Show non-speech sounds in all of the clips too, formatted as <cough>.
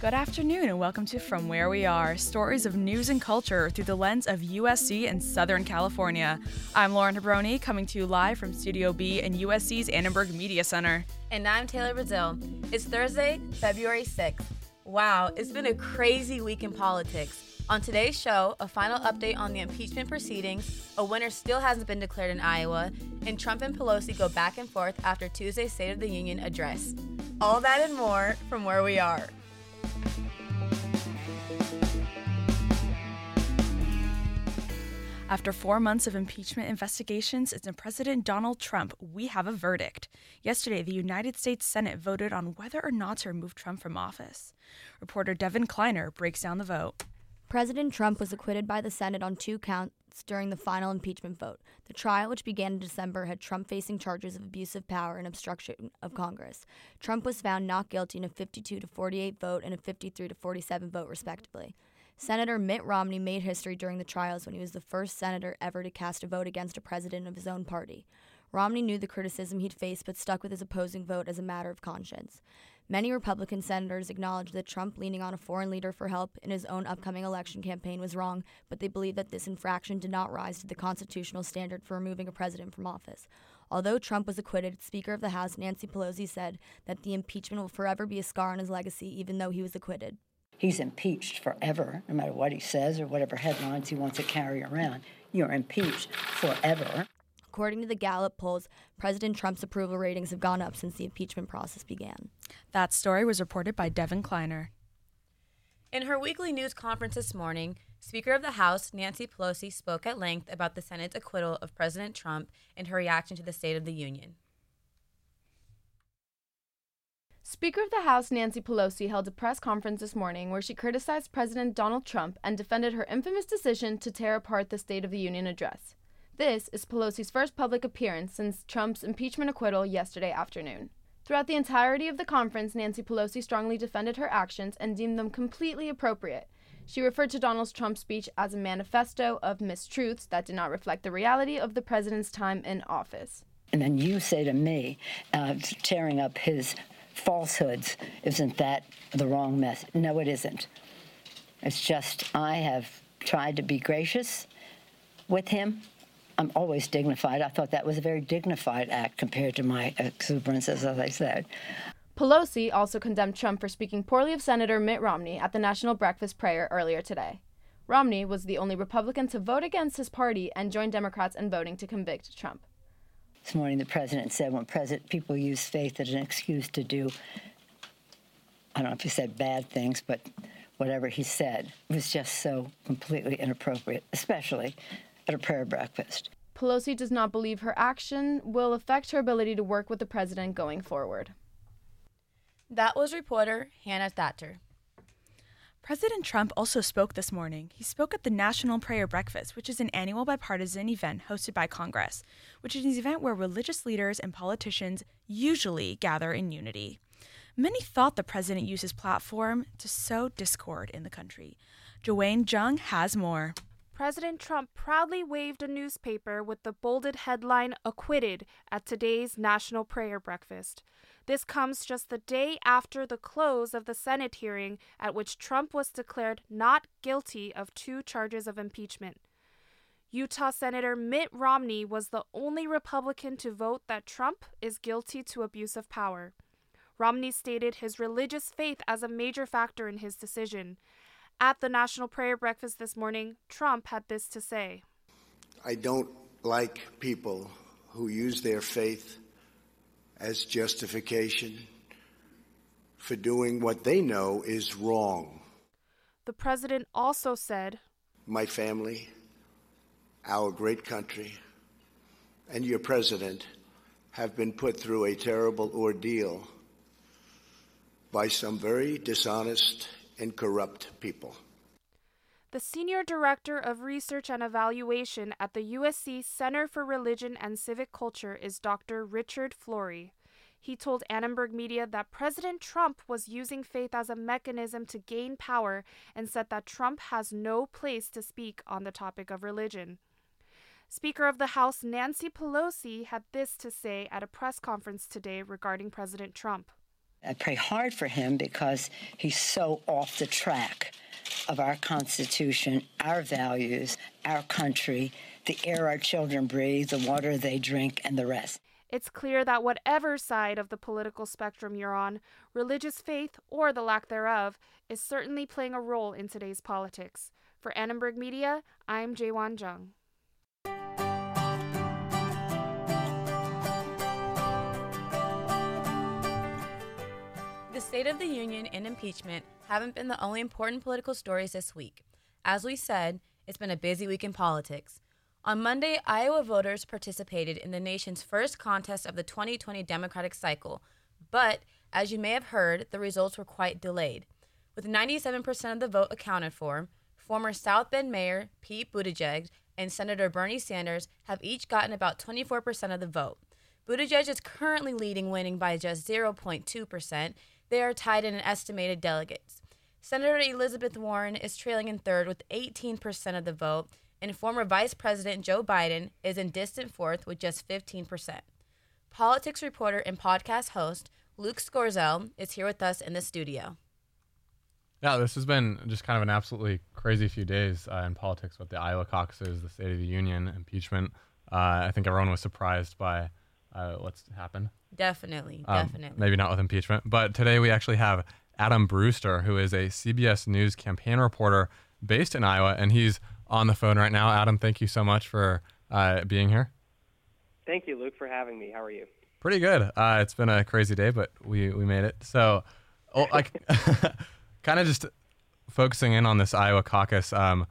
Good afternoon and welcome to From Where We Are, stories of news and culture through the lens of USC and Southern California. I'm Lauren Hebroni, coming to you live from Studio B in USC's Annenberg Media Center. And I'm Taylor Brazil. It's Thursday, February 6th. Wow, it's been a crazy week in politics. On today's show, a final update on the impeachment proceedings, a winner still hasn't been declared in Iowa, and Trump and Pelosi go back and forth after Tuesday's State of the Union address. All that and more from where we are. After four months of impeachment investigations into President Donald Trump, we have a verdict. Yesterday, the United States Senate voted on whether or not to remove Trump from office. Reporter Devin Kleiner breaks down the vote. President Trump was acquitted by the Senate on two counts during the final impeachment vote. The trial, which began in December, had Trump facing charges of abuse of power and obstruction of Congress. Trump was found not guilty in a 52 to 48 vote and a 53 to 47 vote, respectively. Senator Mitt Romney made history during the trials when he was the first senator ever to cast a vote against a president of his own party. Romney knew the criticism he'd face but stuck with his opposing vote as a matter of conscience. Many Republican senators acknowledged that Trump leaning on a foreign leader for help in his own upcoming election campaign was wrong, but they believed that this infraction did not rise to the constitutional standard for removing a president from office. Although Trump was acquitted, Speaker of the House Nancy Pelosi said that the impeachment will forever be a scar on his legacy, even though he was acquitted he's impeached forever, no matter what he says or whatever headlines he wants to carry around. You're impeached forever. According to the Gallup polls, President Trump's approval ratings have gone up since the impeachment process began. That story was reported by Devin Kleiner. In her weekly news conference this morning, Speaker of the House Nancy Pelosi spoke at length about the Senate's acquittal of President Trump and her reaction to the State of the Union. Speaker of the House Nancy Pelosi held a press conference this morning where she criticized President Donald Trump and defended her infamous decision to tear apart the State of the Union address. This is Pelosi's first public appearance since Trump's impeachment acquittal yesterday afternoon. Throughout the entirety of the conference, Nancy Pelosi strongly defended her actions and deemed them completely appropriate. She referred to Donald Trump's speech as a manifesto of mistruths that did not reflect the reality of the president's time in office. And then you say to me, uh, tearing up his falsehoods. Isn't that the wrong message? No, it isn't. It's just I have tried to be gracious with him. I'm always dignified. I thought that was a very dignified act compared to my exuberance, as I said. Pelosi also condemned Trump for speaking poorly of Senator Mitt Romney at the National Breakfast Prayer earlier today. Romney was the only Republican to vote against his party and join Democrats in voting to convict Trump. This morning, the president said when president people use faith as an excuse to do, I don't know if he said bad things, but whatever he said was just so completely inappropriate, especially at a prayer breakfast. Pelosi does not believe her action will affect her ability to work with the president going forward. That was reporter Hannah Thatcher. President Trump also spoke this morning. He spoke at the National Prayer Breakfast, which is an annual bipartisan event hosted by Congress, which is an event where religious leaders and politicians usually gather in unity. Many thought the president used his platform to sow discord in the country. Joanne Jung has more. President Trump proudly waved a newspaper with the bolded headline Acquitted at today's National Prayer Breakfast. This comes just the day after the close of the Senate hearing at which Trump was declared not guilty of two charges of impeachment. Utah Senator Mitt Romney was the only Republican to vote that Trump is guilty to abuse of power. Romney stated his religious faith as a major factor in his decision. At the National Prayer Breakfast this morning, Trump had this to say I don't like people who use their faith as justification for doing what they know is wrong. The president also said, My family, our great country, and your president have been put through a terrible ordeal by some very dishonest and corrupt people. The Senior Director of Research and Evaluation at the USC Center for Religion and Civic Culture is Dr. Richard Flory. He told Annenberg Media that President Trump was using faith as a mechanism to gain power and said that Trump has no place to speak on the topic of religion. Speaker of the House Nancy Pelosi had this to say at a press conference today regarding President Trump. I pray hard for him because he's so off the track of our Constitution, our values, our country, the air our children breathe, the water they drink, and the rest. It's clear that whatever side of the political spectrum you're on, religious faith, or the lack thereof, is certainly playing a role in today's politics. For Annenberg Media, I'm Jaewon Jung. The State of the Union and impeachment haven't been the only important political stories this week. As we said, it's been a busy week in politics. On Monday, Iowa voters participated in the nation's first contest of the 2020 Democratic cycle, but as you may have heard, the results were quite delayed. With 97% of the vote accounted for, former South Bend Mayor Pete Buttigieg and Senator Bernie Sanders have each gotten about 24% of the vote. Buttigieg is currently leading, winning by just 0.2%. They are tied in an estimated delegates. Senator Elizabeth Warren is trailing in third with 18% of the vote, and former Vice President Joe Biden is in distant fourth with just 15%. Politics reporter and podcast host Luke Scorzel is here with us in the studio. Yeah, this has been just kind of an absolutely crazy few days uh, in politics with the Iowa caucuses, the State of the Union, impeachment. Uh, I think everyone was surprised by uh, what's happened. Definitely, Um, definitely. Maybe not with impeachment, but today we actually have Adam Brewster, who is a CBS News campaign reporter based in Iowa, and he's on the phone right now. Adam, thank you so much for uh, being here. Thank you, Luke, for having me. How are you? Pretty good. Uh, it's been a crazy day, but we, we made it. So, oh, like, kind of just focusing in on this Iowa caucus. Um,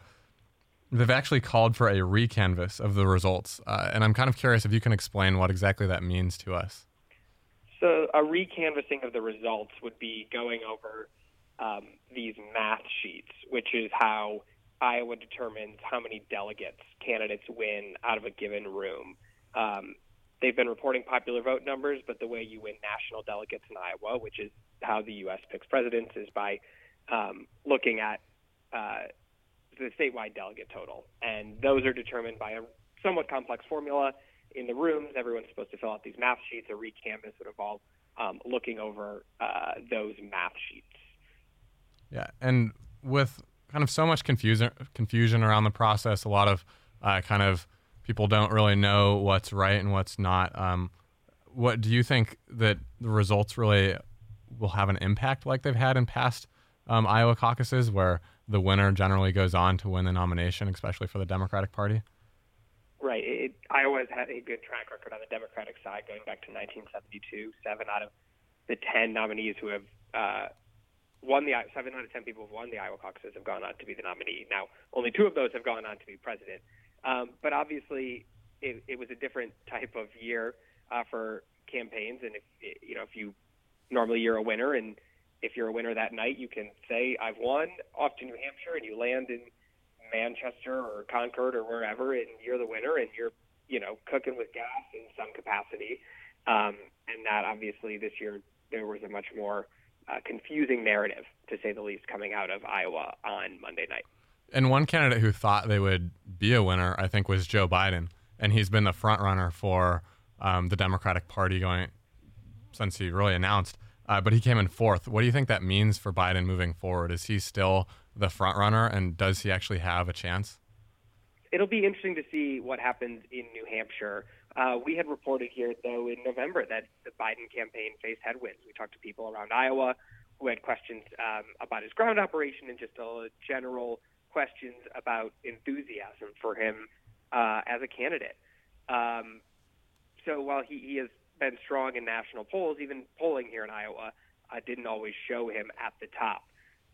they've actually called for a recanvass of the results, uh, and I'm kind of curious if you can explain what exactly that means to us. So, a recanvassing of the results would be going over um, these math sheets, which is how Iowa determines how many delegates candidates win out of a given room. Um, they've been reporting popular vote numbers, but the way you win national delegates in Iowa, which is how the U.S. picks presidents, is by um, looking at uh, the statewide delegate total. And those are determined by a somewhat complex formula in the rooms. Everyone's supposed to fill out these math sheets. A recanvass would involve um, looking over uh, those math sheets. Yeah, and with kind of so much confusion confusion around the process, a lot of uh, kind of people don't really know what's right and what's not. Um, what do you think that the results really will have an impact like they've had in past um, Iowa caucuses, where the winner generally goes on to win the nomination, especially for the Democratic Party? Right. It, Iowa has had a good track record on the Democratic side going back to 1972. Seven out of the ten nominees who have uh, won the seven out of ten people who have won the Iowa caucuses have gone on to be the nominee. Now, only two of those have gone on to be president. Um, but obviously, it, it was a different type of year uh, for campaigns, and if you know if you normally you're a winner, and if you're a winner that night, you can say I've won off to New Hampshire, and you land in Manchester or Concord or wherever, and you're the winner, and you're you know cooking with gas in some capacity. Um, and that obviously this year there was a much more uh, confusing narrative, to say the least, coming out of Iowa on Monday night. And one candidate who thought they would be a winner, I think, was Joe Biden, and he's been the front runner for um, the Democratic Party going since he really announced. Uh, but he came in fourth. What do you think that means for Biden moving forward? Is he still the front runner, and does he actually have a chance? It'll be interesting to see what happens in New Hampshire. Uh, we had reported here, though, in November that the Biden campaign faced headwinds. We talked to people around Iowa who had questions um, about his ground operation and just a general questions about enthusiasm for him uh, as a candidate. Um, so while he, he has been strong in national polls, even polling here in Iowa uh, didn't always show him at the top.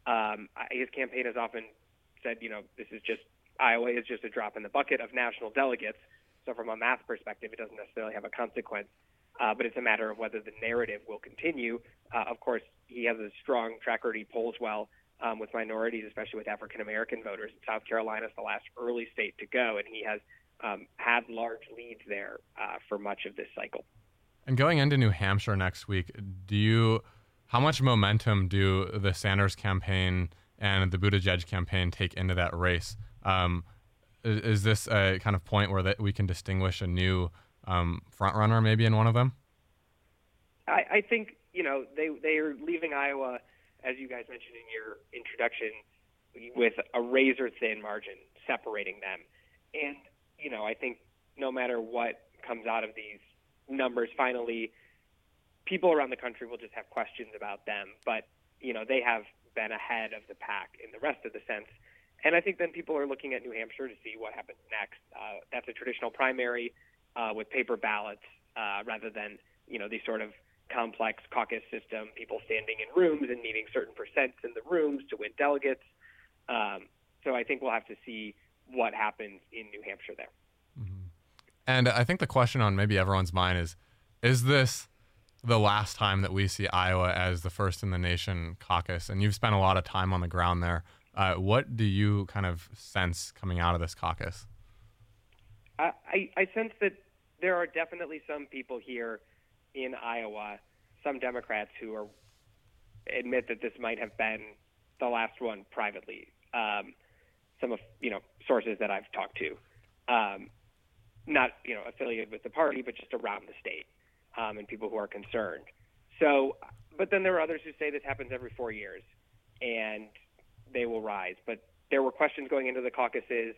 Um, his campaign has often said, you know, this is just Iowa is just a drop in the bucket of national delegates. So from a math perspective, it doesn't necessarily have a consequence. Uh, but it's a matter of whether the narrative will continue. Uh, of course, he has a strong track record. He polls well um, with minorities, especially with African American voters. South Carolina is the last early state to go, and he has um, had large leads there uh, for much of this cycle. And going into New Hampshire next week, do you, how much momentum do the Sanders campaign and the Buttigieg campaign take into that race? Um, is, is, this a kind of point where that we can distinguish a new um, front runner maybe in one of them? I, I think you know, they they are leaving Iowa, as you guys mentioned in your introduction, with a razor thin margin separating them. And you know, I think no matter what comes out of these numbers, finally, people around the country will just have questions about them. But you know, they have been ahead of the pack in the rest of the sense. And I think then people are looking at New Hampshire to see what happens next. Uh, that's a traditional primary uh, with paper ballots uh, rather than you know these sort of complex caucus system, people standing in rooms and needing certain percents in the rooms to win delegates. Um, so I think we'll have to see what happens in New Hampshire there. Mm-hmm. And I think the question on maybe everyone's mind is is this the last time that we see Iowa as the first in the nation caucus? And you've spent a lot of time on the ground there. Uh, what do you kind of sense coming out of this caucus? I, I, sense that there are definitely some people here in Iowa, some Democrats who are admit that this might have been the last one privately. Um, some of you know sources that I've talked to, um, not you know affiliated with the party, but just around the state, um, and people who are concerned. So, but then there are others who say this happens every four years, and they will rise. But there were questions going into the caucuses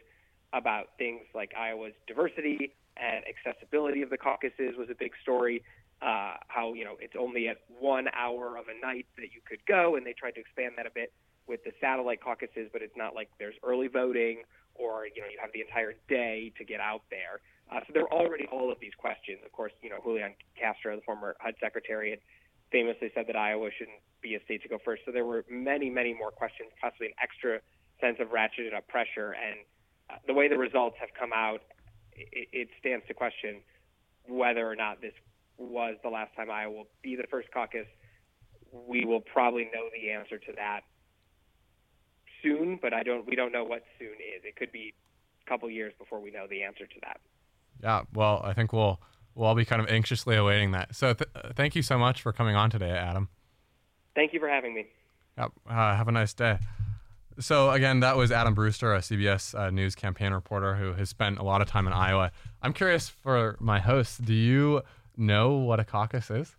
about things like Iowa's diversity and accessibility of the caucuses was a big story. Uh, how you know it's only at one hour of a night that you could go, and they tried to expand that a bit with the satellite caucuses, but it's not like there's early voting or you know you have the entire day to get out there. Uh, so there are already all of these questions. Of course, you know Julian Castro, the former HUD secretary, had famously said that Iowa shouldn't be a state to go first. So there were many, many more questions, possibly an extra sense of ratcheted up pressure. And uh, the way the results have come out, it, it stands to question whether or not this was the last time Iowa will be the first caucus. We will probably know the answer to that soon, but I don't. We don't know what soon is. It could be a couple years before we know the answer to that. Yeah, well, I think we'll we'll all be kind of anxiously awaiting that. So, th- thank you so much for coming on today, Adam. Thank you for having me. Yep. Uh, have a nice day. So again, that was Adam Brewster, a CBS uh, News campaign reporter who has spent a lot of time in Iowa. I'm curious for my hosts, do you know what a caucus is?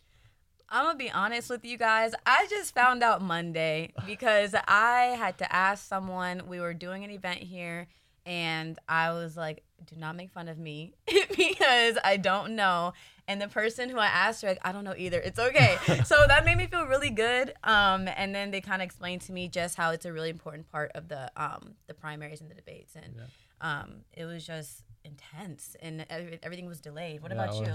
I'm gonna be honest with you guys. I just found out Monday <laughs> because I had to ask someone. We were doing an event here, and I was like, "Do not make fun of me <laughs> because I don't know." And the person who I asked her, like, "I don't know either. It's okay." <laughs> so that made me feel really good. Um, and then they kind of explained to me just how it's a really important part of the um the primaries and the debates, and yeah. um, it was just intense, and everything was delayed. What yeah, about you?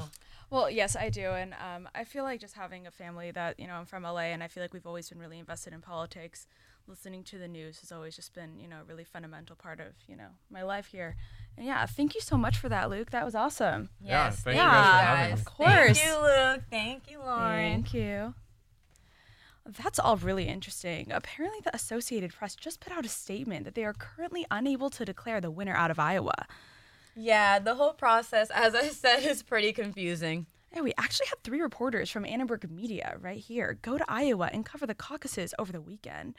Well, yes, I do, and um, I feel like just having a family that you know I'm from LA, and I feel like we've always been really invested in politics. Listening to the news has always just been you know a really fundamental part of you know my life here. And yeah, thank you so much for that, Luke. That was awesome. Yes, yeah, thank yeah, you guys for having me. Of course. Thank you, Luke. Thank you, Lauren. Thank you. That's all really interesting. Apparently, the Associated Press just put out a statement that they are currently unable to declare the winner out of Iowa. Yeah, the whole process, as I said, is pretty confusing. Yeah, we actually had three reporters from Annenberg Media right here go to Iowa and cover the caucuses over the weekend.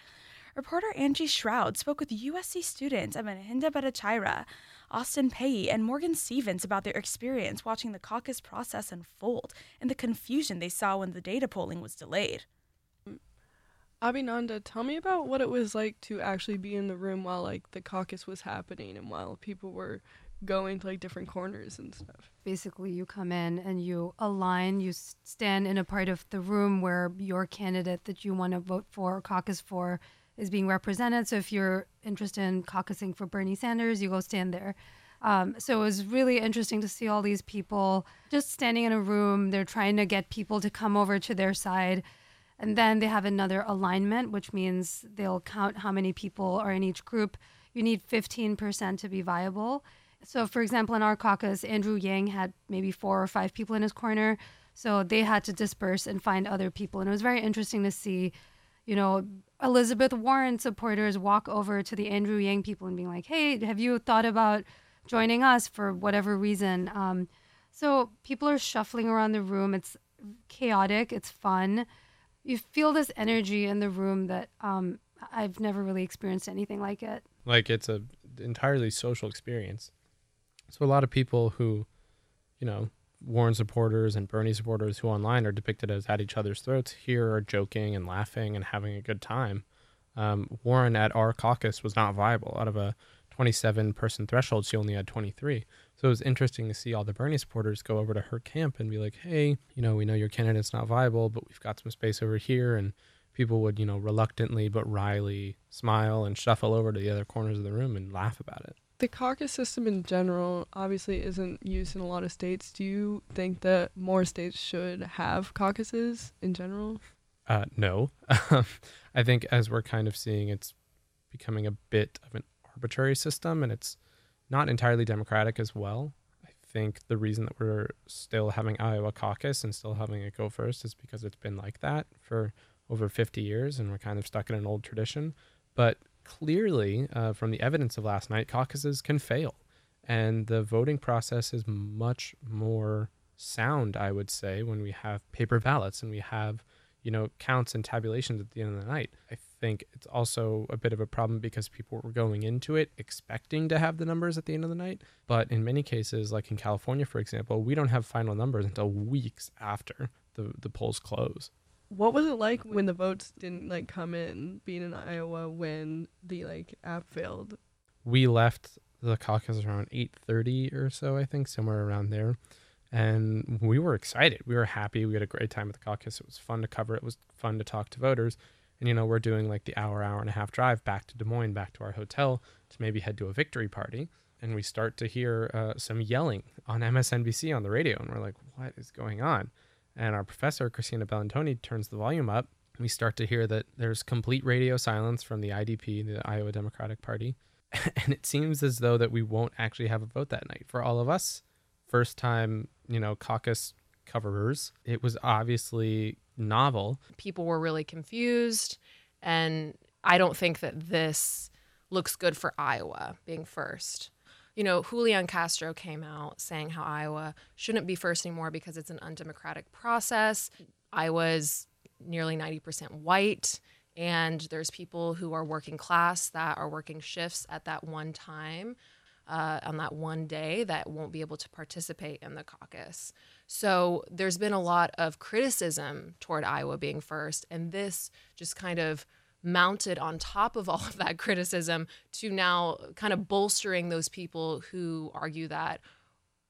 Reporter Angie Shroud spoke with USC students Abhinanda Bhattacharya, Austin Peay, and Morgan Stevens about their experience watching the caucus process unfold and the confusion they saw when the data polling was delayed. Abhinanda, tell me about what it was like to actually be in the room while like the caucus was happening and while people were going to like different corners and stuff. Basically, you come in and you align, you stand in a part of the room where your candidate that you want to vote for or caucus for is being represented. So if you're interested in caucusing for Bernie Sanders, you go stand there. Um, so it was really interesting to see all these people just standing in a room. They're trying to get people to come over to their side. And then they have another alignment, which means they'll count how many people are in each group. You need 15% to be viable. So, for example, in our caucus, Andrew Yang had maybe four or five people in his corner. So they had to disperse and find other people. And it was very interesting to see, you know, Elizabeth Warren supporters walk over to the Andrew Yang people and being like, hey, have you thought about joining us for whatever reason? Um, so people are shuffling around the room. It's chaotic, it's fun. You feel this energy in the room that um, I've never really experienced anything like it. Like it's a entirely social experience. So a lot of people who, you know, Warren supporters and Bernie supporters who online are depicted as at each other's throats here are joking and laughing and having a good time. Um, Warren at our caucus was not viable. Out of a 27 person threshold, she only had 23. So it was interesting to see all the Bernie supporters go over to her camp and be like, hey, you know, we know your candidate's not viable, but we've got some space over here. And people would, you know, reluctantly but wryly smile and shuffle over to the other corners of the room and laugh about it. The caucus system in general obviously isn't used in a lot of states. Do you think that more states should have caucuses in general? Uh, no. <laughs> I think as we're kind of seeing, it's becoming a bit of an arbitrary system and it's not entirely democratic as well. I think the reason that we're still having Iowa caucus and still having it go first is because it's been like that for over 50 years and we're kind of stuck in an old tradition. But clearly, uh, from the evidence of last night, caucuses can fail. And the voting process is much more sound, I would say, when we have paper ballots and we have, you know, counts and tabulations at the end of the night. I think it's also a bit of a problem because people were going into it expecting to have the numbers at the end of the night. But in many cases, like in California, for example, we don't have final numbers until weeks after the, the polls close. What was it like when the votes didn't like come in being in Iowa when the like app failed? We left the caucus around 8:30 or so, I think, somewhere around there. And we were excited. We were happy. We had a great time at the caucus. It was fun to cover. It was fun to talk to voters. And you know, we're doing like the hour, hour and a half drive back to Des Moines, back to our hotel to maybe head to a victory party. And we start to hear uh, some yelling on MSNBC on the radio, and we're like, "What is going on?" And our professor christina bellantoni turns the volume up we start to hear that there's complete radio silence from the idp the iowa democratic party. <laughs> And it seems as though that we won't actually have a vote that night. For all of us first time you know caucus coverers it was obviously novel. People were really confused and i don't think that this looks good for iowa being first you know, Julian Castro came out saying how Iowa shouldn't be first anymore because it's an undemocratic process. Iowa's nearly 90% white, and there's people who are working class that are working shifts at that one time. Uh, on that one day that won't be able to participate in the caucus. So there's been a lot of criticism toward Iowa being first, and this just kind of mounted on top of all of that criticism to now kind of bolstering those people who argue that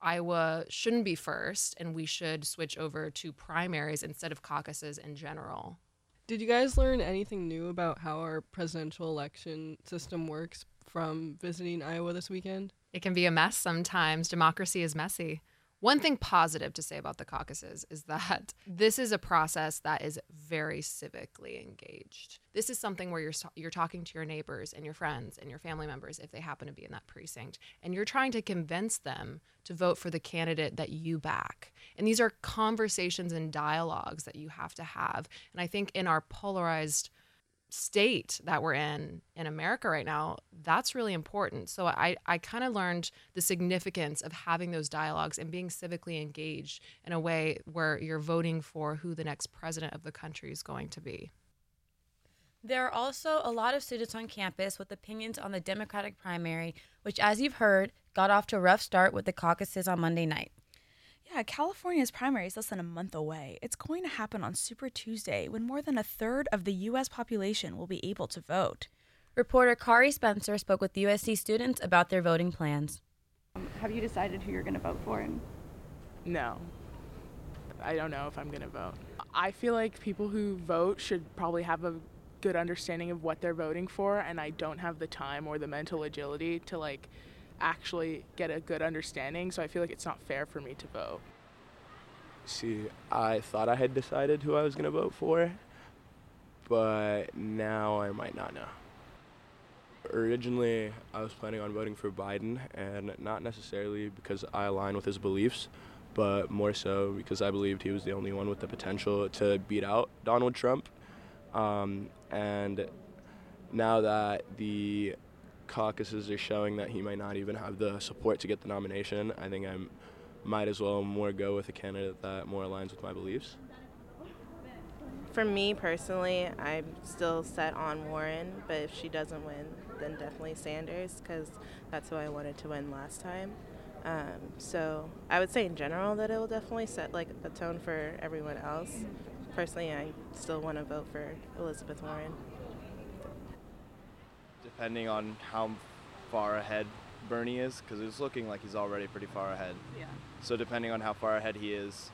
Iowa shouldn't be first and we should switch over to primaries instead of caucuses in general. Did you guys learn anything new about how our presidential election system works from visiting Iowa this weekend? It can be a mess sometimes. Democracy is messy. One thing positive to say about the caucuses is that <laughs> this is a process that is very civically engaged. This is something where you're you're talking to your neighbors and your friends and your family members if they happen to be in that precinct and you're trying to convince them to vote for the candidate that you back. And these are conversations and dialogues that you have to have. And I think in our polarized state that we're in in America right now, that's really important. So I, I kind of learned the significance of having those dialogues and being civically engaged in a way where you're voting for who the next president of the country is going to be. There are also a lot of students on campus with opinions on the Democratic primary, which, as you've heard, got off to a rough start with the caucuses on Monday night. Yeah, California's primary is less than a month away. It's going to happen on Super Tuesday when more than a third of the U.S. population will be able to vote. Reporter Kari Spencer spoke with USC students about their voting plans. Have you decided who you're going to vote for? No. I don't know if I'm going to vote. I feel like people who vote should probably have a good understanding of what they're voting for, and I don't have the time or the mental agility to like actually get a good understanding, so I feel like it's not fair for me to vote. See, I thought I had decided who I was going to vote for, but now I might not know. Originally, I was planning on voting for Biden, and not necessarily because I align with his beliefs, but more so because I believed he was the only one with the potential to beat out Donald Trump. Um, and now that the caucuses are showing that he might not even have the support to get the nomination, I think I might as well more go with a candidate that more aligns with my beliefs. For me personally, I'm still set on Warren, but if she doesn't win, then definitely Sanders because that's who I wanted to win last time. Um, so I would say in general that it will definitely set like the tone for everyone else. Personally, I still want to vote for Elizabeth Warren. Depending on how far ahead Bernie is, because it's looking like he's already pretty far ahead. Yeah. So depending on how far ahead he is,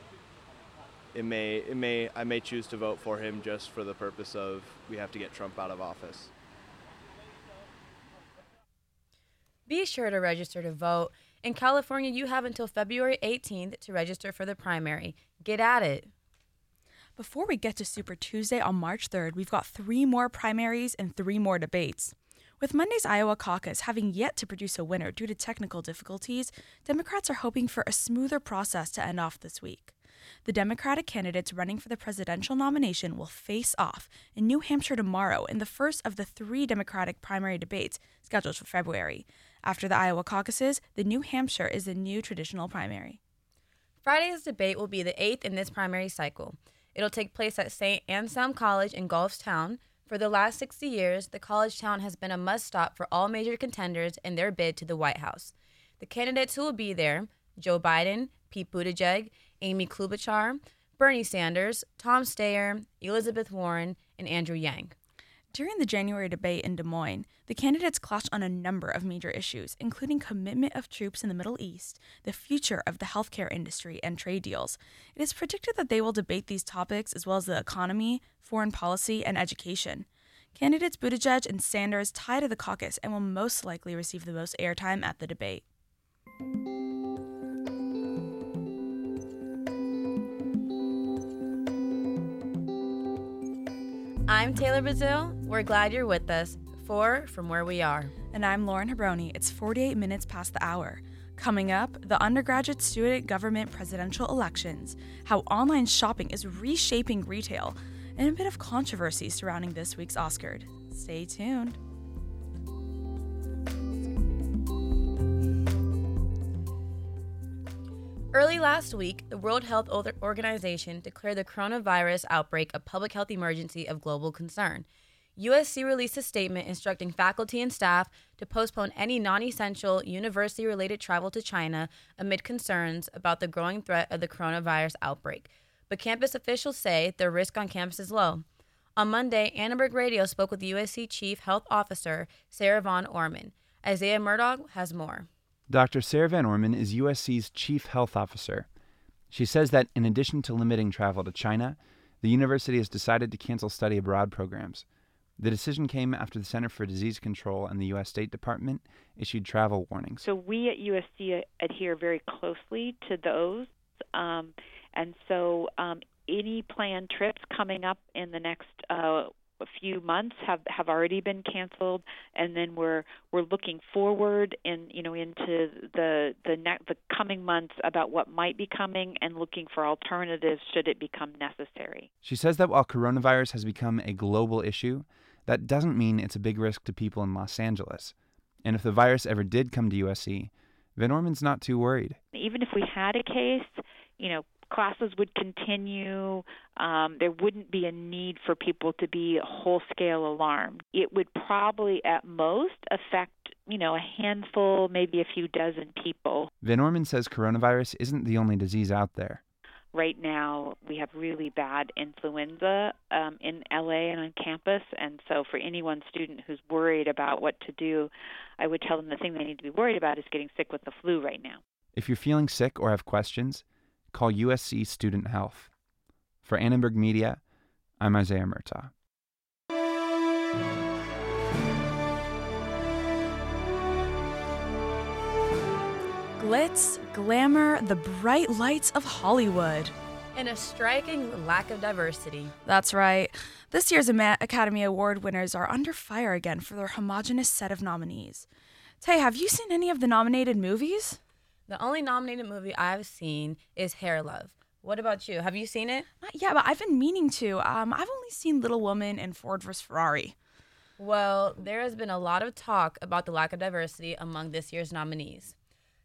it may it may I may choose to vote for him just for the purpose of we have to get Trump out of office. Be sure to register to vote. In California, you have until February 18th to register for the primary. Get at it. Before we get to Super Tuesday on March 3rd, we've got three more primaries and three more debates. With Monday's Iowa caucus having yet to produce a winner due to technical difficulties, Democrats are hoping for a smoother process to end off this week. The Democratic candidates running for the presidential nomination will face off in New Hampshire tomorrow in the first of the three Democratic primary debates scheduled for February. After the Iowa caucuses, the New Hampshire is the new traditional primary. Friday's debate will be the eighth in this primary cycle. It'll take place at St. Anselm College in Goffstown. For the last 60 years, the college town has been a must stop for all major contenders in their bid to the White House. The candidates who will be there Joe Biden, Pete Buttigieg, Amy Klobuchar, Bernie Sanders, Tom Steyer, Elizabeth Warren, and Andrew Yang. During the January debate in Des Moines, the candidates clashed on a number of major issues, including commitment of troops in the Middle East, the future of the healthcare industry, and trade deals. It is predicted that they will debate these topics as well as the economy, foreign policy, and education. Candidates Buttigieg and Sanders tie to the caucus and will most likely receive the most airtime at the debate. I'm Taylor Bazil. We're glad you're with us for From Where We Are. And I'm Lauren Hebroni. It's 48 minutes past the hour. Coming up, the undergraduate student government presidential elections, how online shopping is reshaping retail, and a bit of controversy surrounding this week's Oscar. Stay tuned. Early last week, the World Health Organization declared the coronavirus outbreak a public health emergency of global concern. USC released a statement instructing faculty and staff to postpone any non essential university related travel to China amid concerns about the growing threat of the coronavirus outbreak. But campus officials say the risk on campus is low. On Monday, Annenberg Radio spoke with USC Chief Health Officer Sarah Van Orman. Isaiah Murdoch has more. Dr. Sarah Van Orman is USC's chief health officer. She says that in addition to limiting travel to China, the university has decided to cancel study abroad programs. The decision came after the Center for Disease Control and the U.S. State Department issued travel warnings. So we at USC adhere very closely to those. Um, and so um, any planned trips coming up in the next uh, few months have have already been canceled and then we're we're looking forward in you know into the the ne- the coming months about what might be coming and looking for alternatives should it become necessary. She says that while coronavirus has become a global issue, that doesn't mean it's a big risk to people in Los Angeles. And if the virus ever did come to USC, Van Orman's not too worried. Even if we had a case, you know, classes would continue. Um, there wouldn't be a need for people to be whole scale alarmed. It would probably at most affect, you know, a handful, maybe a few dozen people. Van Orman says coronavirus isn't the only disease out there. Right now, we have really bad influenza um, in LA and on campus. And so, for any one student who's worried about what to do, I would tell them the thing they need to be worried about is getting sick with the flu right now. If you're feeling sick or have questions, call USC Student Health. For Annenberg Media, I'm Isaiah Murtaugh. Glitz, glamour, the bright lights of Hollywood. And a striking lack of diversity. That's right. This year's Academy Award winners are under fire again for their homogenous set of nominees. Tay, have you seen any of the nominated movies? The only nominated movie I've seen is Hair Love. What about you? Have you seen it? Not yet, but I've been meaning to. Um, I've only seen Little Woman and Ford vs. Ferrari. Well, there has been a lot of talk about the lack of diversity among this year's nominees.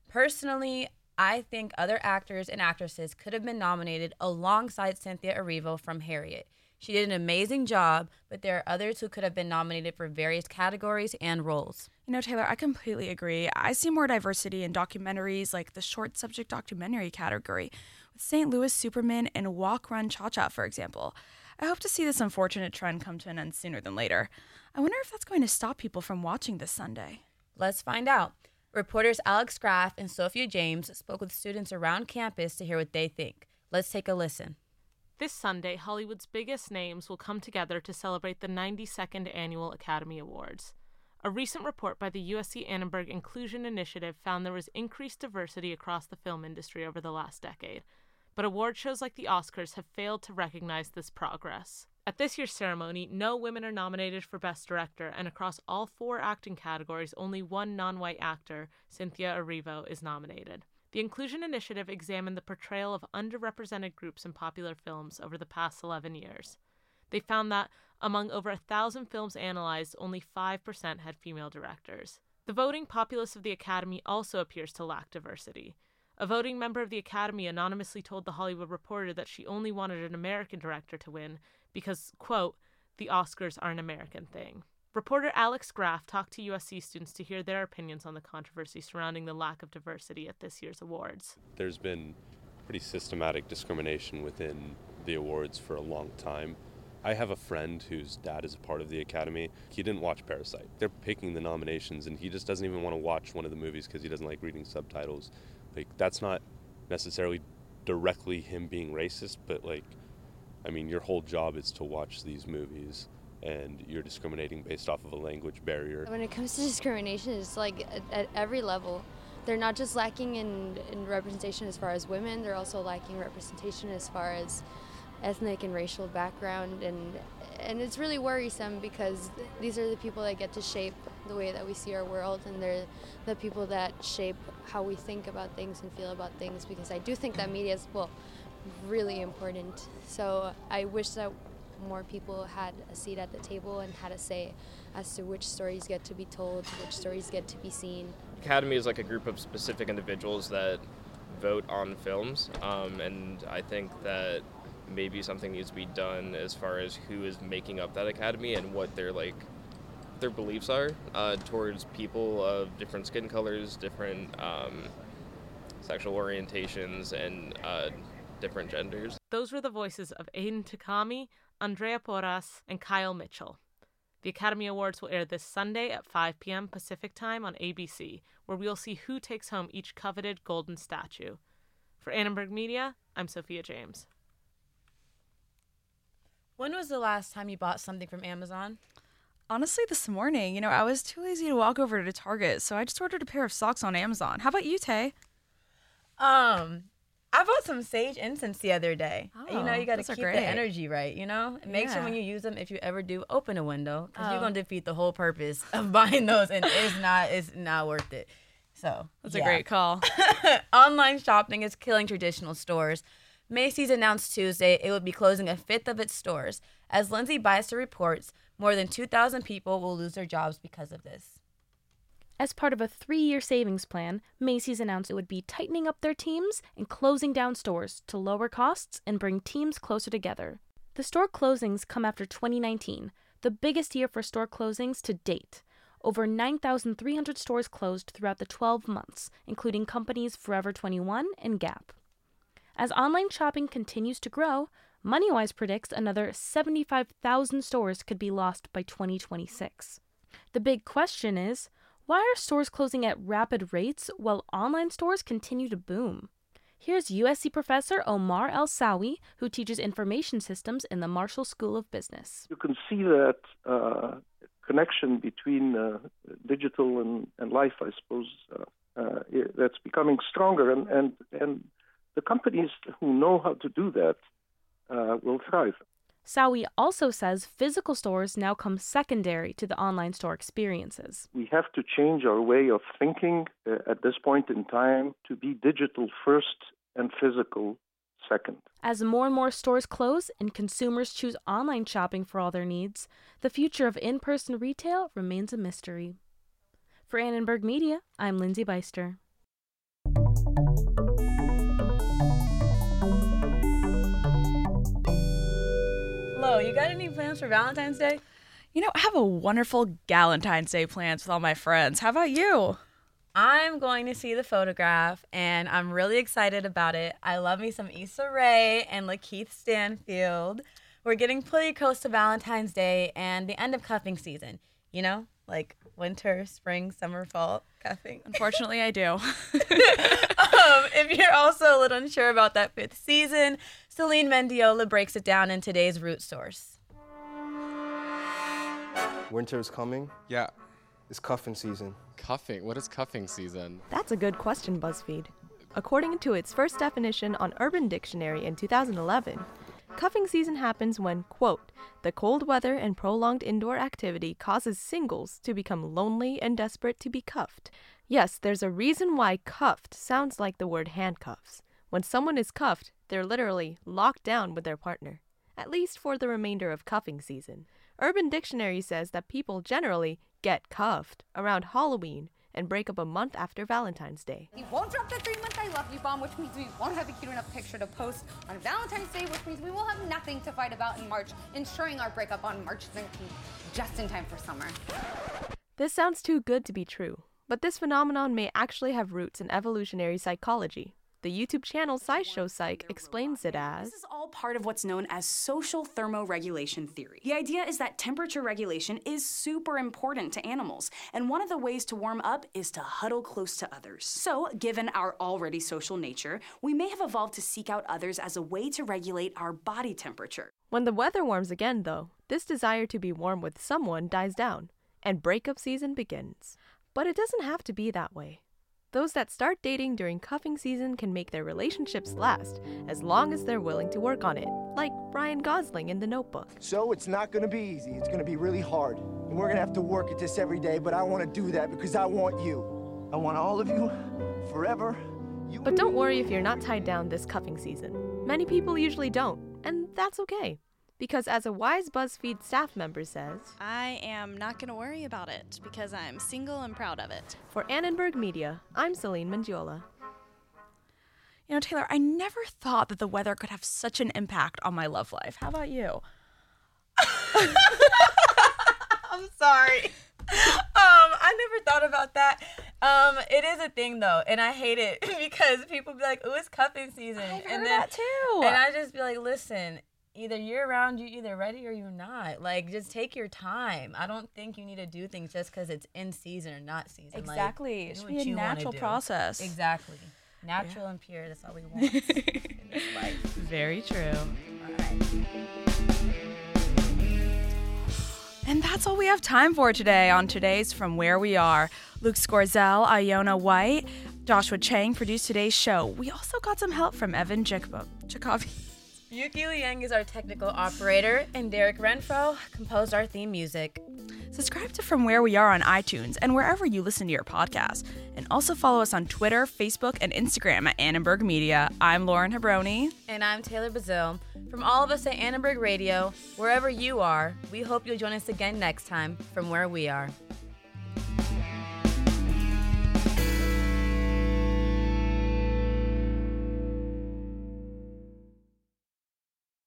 Personally, I think other actors and actresses could have been nominated alongside Cynthia Erivo from Harriet. She did an amazing job, but there are others who could have been nominated for various categories and roles. You know, Taylor, I completely agree. I see more diversity in documentaries like the short subject documentary category, with St. Louis Superman and Walk Run Cha Cha, for example. I hope to see this unfortunate trend come to an end sooner than later. I wonder if that's going to stop people from watching this Sunday. Let's find out. Reporters Alex Graff and Sophia James spoke with students around campus to hear what they think. Let's take a listen. This Sunday, Hollywood's biggest names will come together to celebrate the 92nd Annual Academy Awards. A recent report by the USC Annenberg Inclusion Initiative found there was increased diversity across the film industry over the last decade, but award shows like the Oscars have failed to recognize this progress. At this year's ceremony, no women are nominated for Best Director, and across all four acting categories, only one non white actor, Cynthia Erivo, is nominated. The Inclusion Initiative examined the portrayal of underrepresented groups in popular films over the past 11 years. They found that among over a thousand films analyzed, only 5% had female directors. The voting populace of the Academy also appears to lack diversity. A voting member of the Academy anonymously told The Hollywood Reporter that she only wanted an American director to win because, quote, the Oscars are an American thing. Reporter Alex Graff talked to USC students to hear their opinions on the controversy surrounding the lack of diversity at this year's awards. There's been pretty systematic discrimination within the awards for a long time. I have a friend whose dad is a part of the Academy. He didn't watch Parasite. They're picking the nominations, and he just doesn't even want to watch one of the movies because he doesn't like reading subtitles. Like, that's not necessarily directly him being racist, but like, I mean, your whole job is to watch these movies, and you're discriminating based off of a language barrier. When it comes to discrimination, it's like at, at every level. They're not just lacking in, in representation as far as women, they're also lacking representation as far as ethnic and racial background and and it's really worrisome because these are the people that get to shape the way that we see our world and they're the people that shape how we think about things and feel about things because I do think that media is well really important so I wish that more people had a seat at the table and had a say as to which stories get to be told which stories get to be seen Academy is like a group of specific individuals that vote on films um, and I think that maybe something needs to be done as far as who is making up that academy and what their like their beliefs are uh, towards people of different skin colors, different um, sexual orientations, and uh, different genders. Those were the voices of Aiden Takami, Andrea Porras, and Kyle Mitchell. The Academy Awards will air this Sunday at 5 p.m. Pacific Time on ABC, where we'll see who takes home each coveted golden statue. For Annenberg Media, I'm Sophia James. When was the last time you bought something from Amazon? Honestly, this morning. You know, I was too lazy to walk over to Target, so I just ordered a pair of socks on Amazon. How about you, Tay? Um, I bought some sage incense the other day. Oh, you know, you got to keep the energy right. You know, make sure when you use them, if you ever do, open a window because Oh. you're gonna defeat the whole purpose <laughs> of buying those, and it's not it's not worth it. So That's a great call. <laughs> Online shopping is killing traditional stores. Macy's announced Tuesday it would be closing a fifth of its stores. As Lindsay Beister reports, more than 2,000 people will lose their jobs because of this. As part of a three year savings plan, Macy's announced it would be tightening up their teams and closing down stores to lower costs and bring teams closer together. The store closings come after 2019, the biggest year for store closings to date. Over 9,300 stores closed throughout the 12 months, including companies Forever 21 and Gap. As online shopping continues to grow, MoneyWise predicts another 75,000 stores could be lost by 2026. The big question is why are stores closing at rapid rates while online stores continue to boom? Here's USC professor Omar El Sawy, who teaches information systems in the Marshall School of Business. you can see that uh, connection between uh, digital and, and life, I suppose, uh, uh, that's becoming stronger. And, and, and the companies who know how to do that uh, will thrive. Sawy also says physical stores now come secondary to the online store experiences. We have to change our way of thinking uh, at this point in time to be digital first and physical second. As more and more stores close and consumers choose online shopping for all their needs, the future of in person retail remains a mystery. For Annenberg Media, I'm Lindsay Beister. You got any plans for Valentine's Day? You know, I have a wonderful Galentine's Day plans with all my friends. How about you? I'm going to see the photograph and I'm really excited about it. I love me some Issa Rae and Lakeith Stanfield. We're getting pretty close to Valentine's Day and the end of cuffing season. You know, like winter, spring, summer, fall cuffing. <laughs> Unfortunately, I do. um, if you're also a little unsure about that fifth season, Celine Mendiola breaks it down in today's Root Source. Winter is coming. Yeah. It's cuffing season. Cuffing? What is cuffing season? That's a good question, BuzzFeed. According to its first definition on Urban Dictionary in 2011, cuffing season happens when, quote, the cold weather and prolonged indoor activity causes singles to become lonely and desperate to be cuffed. Yes, there's a reason why cuffed sounds like the word handcuffs. When someone is cuffed, they're literally locked down with their partner, at least for the remainder of cuffing season. Urban Dictionary says that people generally get cuffed around Halloween and break up a month after Valentine's Day. We won't drop the three month I love you bomb, which means we won't have a cute enough picture to post on Valentine's Day, which means we will have nothing to fight about in March, ensuring our breakup on March 19th, just in time for summer. This sounds too good to be true, but this phenomenon may actually have roots in evolutionary psychology. The YouTube channel SciShow Psych explains it as This is all part of what's known as social thermoregulation theory. The idea is that temperature regulation is super important to animals, and one of the ways to warm up is to huddle close to others. So, given our already social nature, we may have evolved to seek out others as a way to regulate our body temperature. When the weather warms again, though, this desire to be warm with someone dies down, and breakup season begins. But it doesn't have to be that way. Those that start dating during cuffing season can make their relationships last as long as they're willing to work on it, like Ryan Gosling in The Notebook. So it's not gonna be easy. It's gonna be really hard. And we're gonna have to work at this every day, but I wanna do that because I want you. I want all of you forever. But don't worry if you're not tied down this cuffing season. Many people usually don't, and that's okay. Because as a wise BuzzFeed staff member says, I am not going to worry about it because I'm single and proud of it. For Annenberg Media, I'm Celine Mangiola. You know, Taylor, I never thought that the weather could have such an impact on my love life. How about you? <laughs> I'm sorry. Um, I never thought about that. Um, it is a thing though, and I hate it <laughs> because people be like, "Oh, it's cuffing season," I've and heard then that too. and I just be like, "Listen, either you're around, you either ready or you're not. Like, just take your time. I don't think you need to do things just because it's in season or not season. Like, Exactly. It should be a natural process. Exactly. Natural and pure. That's all we want in this life. Very true. And that's all we have time for today on today's From Where We Are. Luke Scorzel, Iona White, Joshua Chang produced today's show. We also got some help from Evan Jacob- Jacobi. Yuki Liang is our technical operator, and Derek Renfro composed our theme music. Subscribe to From Where We Are on iTunes and wherever you listen to your podcast. And also follow us on Twitter, Facebook, and Instagram at Annenberg Media. I'm Lauren Hebroni. And I'm Taylor Bazil. From all of us at Annenberg Radio, wherever you are, we hope you'll join us again next time from where we are.